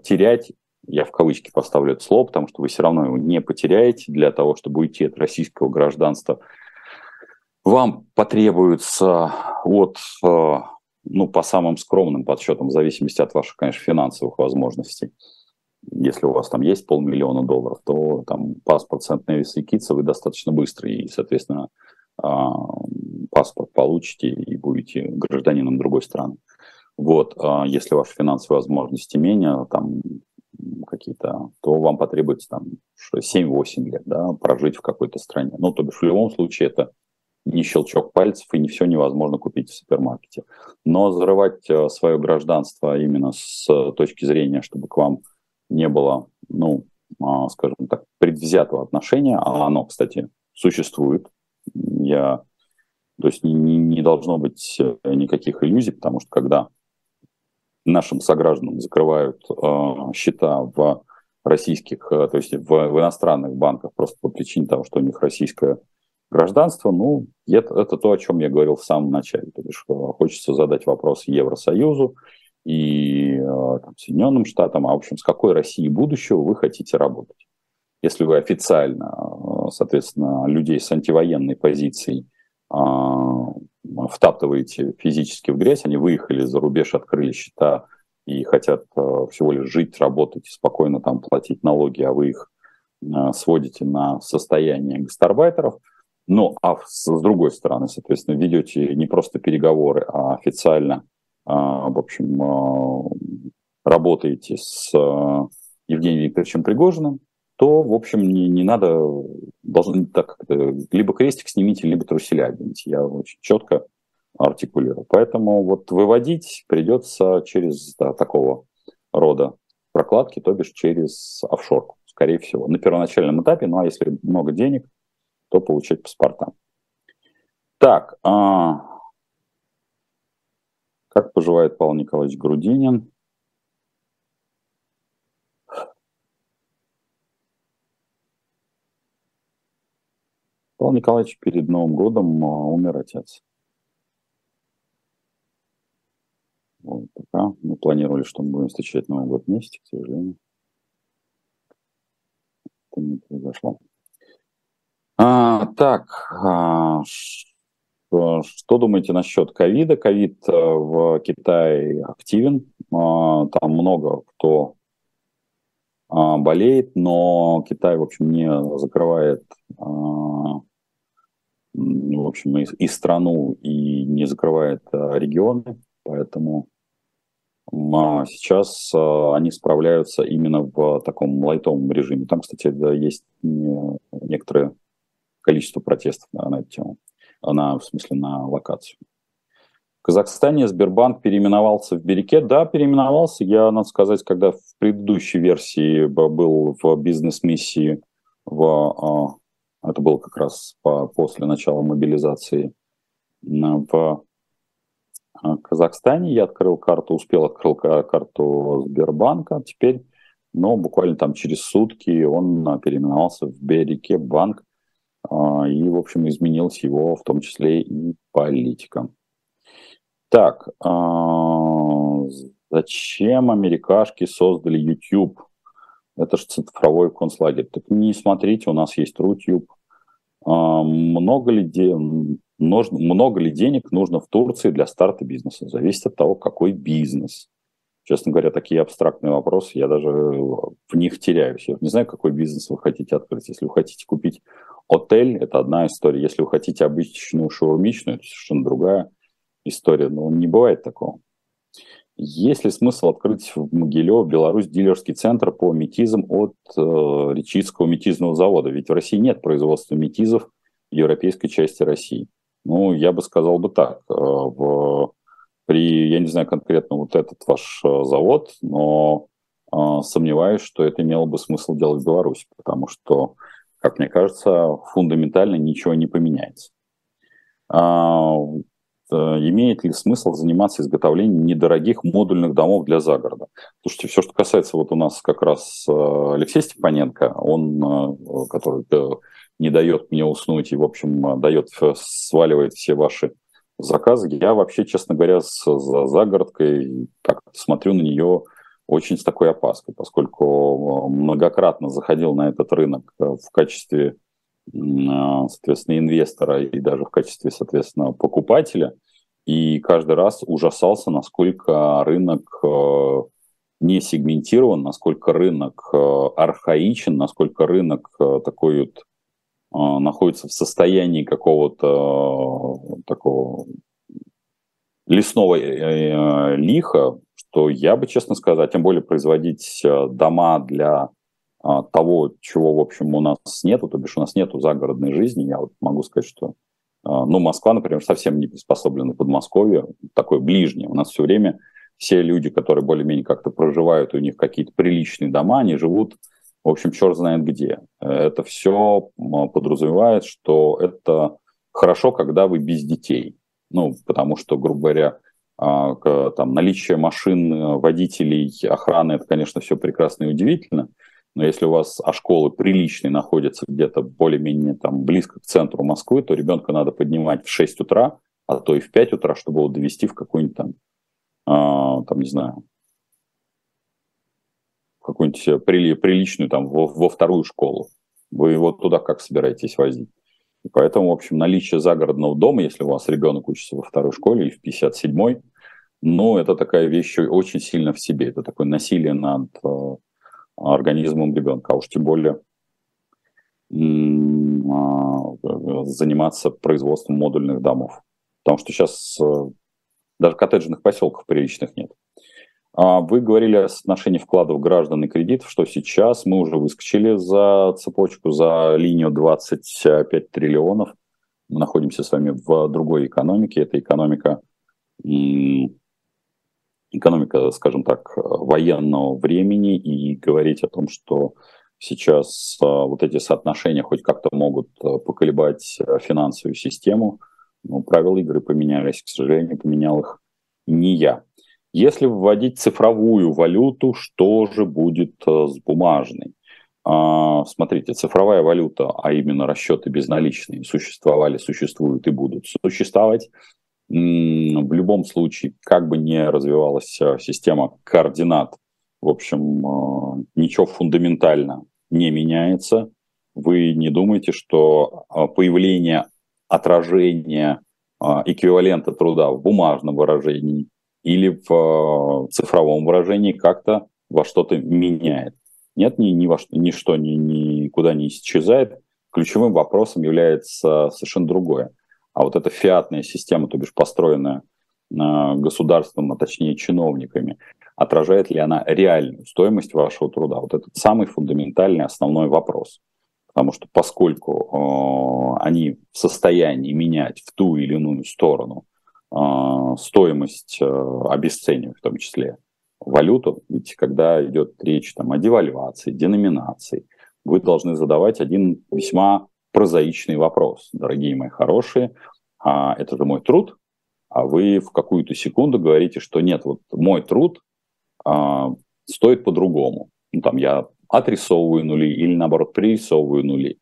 терять я в кавычки поставлю это слово, потому что вы все равно его не потеряете для того, чтобы уйти от российского гражданства. Вам потребуется от, э, ну, по самым скромным подсчетам, в зависимости от ваших, конечно, финансовых возможностей, если у вас там есть полмиллиона долларов, то там паспорт Сент-Невис и Китса вы достаточно быстро, и, соответственно, а, паспорт получите и будете гражданином другой страны. Вот, а если ваши финансовые возможности менее, там, какие-то, то вам потребуется там 7-8 лет да, прожить в какой-то стране. Ну, то бишь в любом случае это не щелчок пальцев и не все невозможно купить в супермаркете. Но зарывать э, свое гражданство именно с точки зрения, чтобы к вам не было, ну, а, скажем так, предвзятого отношения, а оно, кстати, существует. Я, то есть не, не должно быть э, никаких иллюзий, потому что когда нашим согражданам закрывают э, счета в российских, то есть в, в иностранных банках просто по причине того, что у них российское гражданство, ну, это, это то, о чем я говорил в самом начале. То есть хочется задать вопрос Евросоюзу и там, Соединенным Штатам, а в общем, с какой Россией будущего вы хотите работать? Если вы официально, соответственно, людей с антивоенной позицией втаптываете физически в грязь, они выехали за рубеж, открыли счета и хотят э, всего лишь жить, работать, спокойно там платить налоги, а вы их э, сводите на состояние гастарбайтеров. Ну, а с, другой стороны, соответственно, ведете не просто переговоры, а официально, в общем, работаете с Евгением Викторовичем Пригожиным, то, в общем, не, не надо, должен так либо крестик снимите, либо труселя оденьте. Я очень четко артикулирую. Поэтому вот выводить придется через да, такого рода прокладки, то бишь через офшорку, скорее всего, на первоначальном этапе. Ну а если много денег, то получать паспорта. Так, а... как поживает Павел Николаевич Грудинин? Павел Николаевич перед Новым годом а, умер отец. Вот, пока мы планировали, что мы будем встречать Новый год вместе, к сожалению. Это не произошло. А, так, а, что, что думаете насчет ковида? Ковид э, в Китае активен. А, там много кто а, болеет, но Китай, в общем, не закрывает а, в общем, и, и страну, и не закрывает а, регионы, поэтому а сейчас а, они справляются именно в таком лайтовом режиме. Там, кстати, да, есть некоторое количество протестов на, на эту тему, на, в смысле на локацию. В Казахстане Сбербанк переименовался в Береке. Да, переименовался. Я, надо сказать, когда в предыдущей версии был в бизнес-миссии, в, это было как раз по, после начала мобилизации в а, Казахстане. Я открыл карту, успел открыл карту Сбербанка. Теперь, но буквально там через сутки он а, переименовался в Береке банк. А, и, в общем, изменилась его в том числе и политика. Так, зачем америкашки создали YouTube? Это же цифровой концлагерь. Так не смотрите, у нас есть Рутюб. Много ли нужно, много ли денег нужно в Турции для старта бизнеса? Зависит от того, какой бизнес. Честно говоря, такие абстрактные вопросы, я даже в них теряюсь. Я не знаю, какой бизнес вы хотите открыть. Если вы хотите купить отель, это одна история. Если вы хотите обычную шаурмичную, это совершенно другая история. Но не бывает такого. Есть ли смысл открыть в Могилево, Беларусь, дилерский центр по метизам от э, Речицкого метизного завода? Ведь в России нет производства метизов в европейской части России. Ну, я бы сказал бы так. Э, в, при, я не знаю конкретно вот этот ваш э, завод, но э, сомневаюсь, что это имело бы смысл делать в Беларуси, потому что, как мне кажется, фундаментально ничего не поменяется. А, имеет ли смысл заниматься изготовлением недорогих модульных домов для загорода? Слушайте, все, что касается вот у нас как раз Алексея Степаненко, он, который не дает мне уснуть и, в общем, дает, сваливает все ваши заказы. Я вообще, честно говоря, с за загородкой как смотрю на нее очень с такой опаской, поскольку многократно заходил на этот рынок в качестве, соответственно, инвестора и даже в качестве, соответственно, покупателя. И каждый раз ужасался, насколько рынок э, не сегментирован, насколько рынок э, архаичен, насколько рынок э, такой вот а, находится в состоянии какого-то такого лесного лиха, что я бы, честно сказать, тем более производить дома для того, чего, в общем, у нас нету, то бишь у нас нету загородной жизни, я вот могу сказать, что ну, Москва, например, совсем не приспособлена под Подмосковье, такое ближнее. У нас все время все люди, которые более-менее как-то проживают, у них какие-то приличные дома, они живут в общем, черт знает где. Это все подразумевает, что это хорошо, когда вы без детей. Ну, потому что, грубо говоря, а, там, наличие машин, водителей, охраны, это, конечно, все прекрасно и удивительно. Но если у вас а школы приличные находятся где-то более-менее там близко к центру Москвы, то ребенка надо поднимать в 6 утра, а то и в 5 утра, чтобы его довести в какую-нибудь там, а, там не знаю, какую-нибудь прили, приличную там во, во вторую школу. Вы его туда как собираетесь возить? И поэтому, в общем, наличие загородного дома, если у вас ребенок учится во второй школе или в 57-й, ну, это такая вещь очень сильно в себе. Это такое насилие над э, организмом ребенка, а уж тем более э, заниматься производством модульных домов. Потому что сейчас э, даже коттеджных поселков приличных нет. А вы говорили о соотношении вкладов граждан и кредитов, что сейчас мы уже выскочили за цепочку, за линию 25 триллионов. Мы находимся с вами в другой экономике. Это экономика, экономика, скажем так, военного времени. И говорить о том, что сейчас а, вот эти соотношения хоть как-то могут а, поколебать финансовую систему, ну, правила игры поменялись, к сожалению, поменял их не я. Если вводить цифровую валюту, что же будет э, с бумажной? А, смотрите, цифровая валюта, а именно расчеты безналичные, существовали, существуют и будут существовать. В любом случае, как бы ни развивалась э, система координат, в общем, э, ничего фундаментально не меняется. Вы не думаете, что появление отражения эквивалента труда в бумажном выражении или в э, цифровом выражении как-то во что-то меняет. Нет, ни, ни во что, ничто ни, никуда не исчезает. Ключевым вопросом является совершенно другое. А вот эта фиатная система, то бишь построенная э, государством, а точнее чиновниками, отражает ли она реальную стоимость вашего труда? Вот это самый фундаментальный основной вопрос. Потому что поскольку э, они в состоянии менять в ту или иную сторону а, стоимость э, в том числе валюту, ведь когда идет речь там, о девальвации, деноминации, вы должны задавать один весьма прозаичный вопрос. Дорогие мои хорошие, а это же мой труд, а вы в какую-то секунду говорите, что нет, вот мой труд а, стоит по-другому. Ну, там я отрисовываю нули или наоборот пририсовываю нули.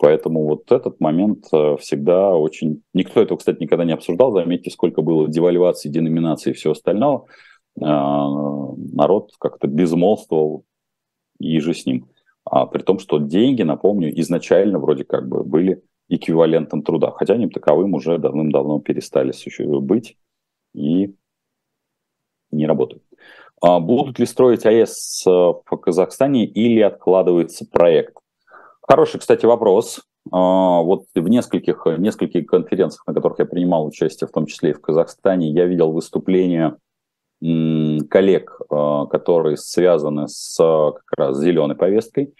Поэтому вот этот момент э, всегда очень... Никто этого, кстати, никогда не обсуждал. Заметьте, сколько было девальвации, деноминации и всего остального. А, народ как-то безмолвствовал и же с ним. А при том, что деньги, напомню, изначально вроде как бы были эквивалентом труда, хотя они таковым уже давным-давно перестали быть и не работают. А будут ли строить АЭС э, в Казахстане или откладывается проект? Хороший, кстати, вопрос. А, вот в нескольких, нескольких конференциях, на которых я принимал участие, в том числе и в Казахстане, я видел выступления коллег, а, которые связаны с как раз зеленой повесткой,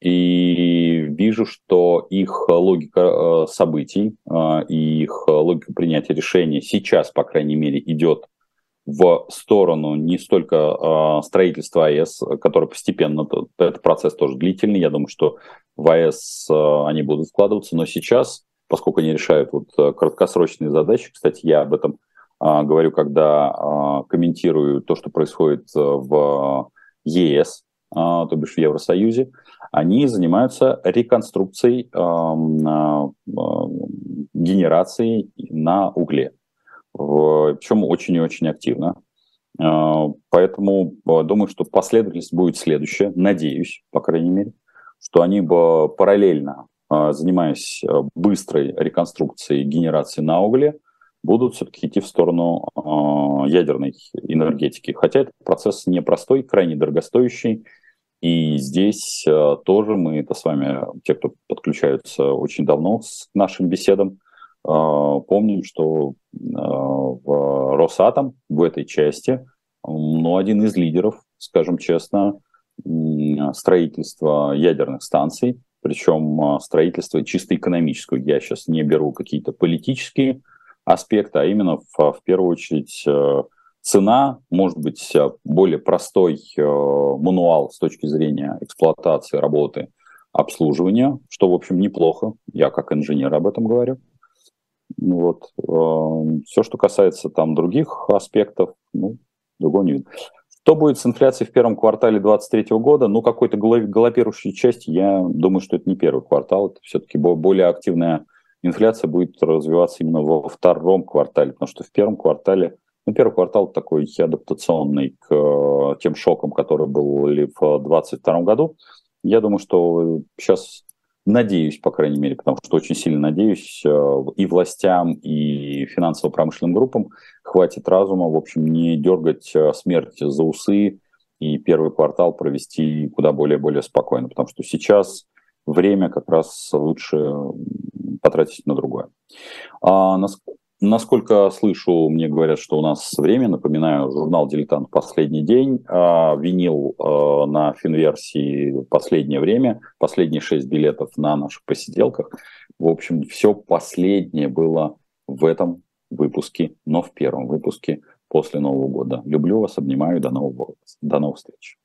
и вижу, что их логика а, событий и их логика принятия решений сейчас, по крайней мере, идет в сторону не столько строительства АЭС, который постепенно, этот процесс тоже длительный, я думаю, что в АЭС они будут вкладываться, но сейчас, поскольку они решают вот краткосрочные задачи, кстати, я об этом говорю, когда э, комментирую то, что происходит в ЕС, э, то бишь в Евросоюзе, они занимаются реконструкцией э, э, генерации на угле причем очень и очень активно. А, поэтому а, думаю, что последовательность будет следующая, надеюсь, по крайней мере, что они бы параллельно, а, занимаясь быстрой реконструкцией генерации на угле, будут все-таки идти в сторону ядерной энергетики. Хотя этот процесс непростой, крайне дорогостоящий. И здесь тоже мы, это с вами, те, кто подключаются очень давно к нашим беседам, а, помним, что а, в Росатом в этой части, ну, один из лидеров, скажем честно, строительства ядерных станций, причем строительство чисто экономическое. Я сейчас не беру какие-то политические аспекты, а именно в, в первую очередь цена, может быть, более простой мануал с точки зрения эксплуатации, работы, обслуживания, что, в общем, неплохо. Я как инженер об этом говорю. Вот. Все, что касается там других аспектов, ну, другого не видно. Что будет с инфляцией в первом квартале 2023 года? Ну, какой-то галопирующей части, я думаю, что это не первый квартал, это все-таки более активная инфляция будет развиваться именно во втором квартале, потому что в первом квартале, ну, первый квартал такой адаптационный к э, тем шокам, которые были в 2022 году. Я думаю, что сейчас надеюсь, по крайней мере, потому что очень сильно надеюсь, э, и властям, и финансово-промышленным группам хватит разума, в общем, не дергать э, смерть за усы и первый квартал провести куда более-более спокойно, потому что сейчас время как раз лучше потратить на другое. А Насколько слышу, мне говорят, что у нас время. Напоминаю, журнал «Дилетант. Последний день». А, винил а, на финверсии «Последнее время». Последние шесть билетов на наших посиделках. В общем, все последнее было в этом выпуске, но в первом выпуске после Нового года. Люблю вас, обнимаю. До нового, до новых встреч.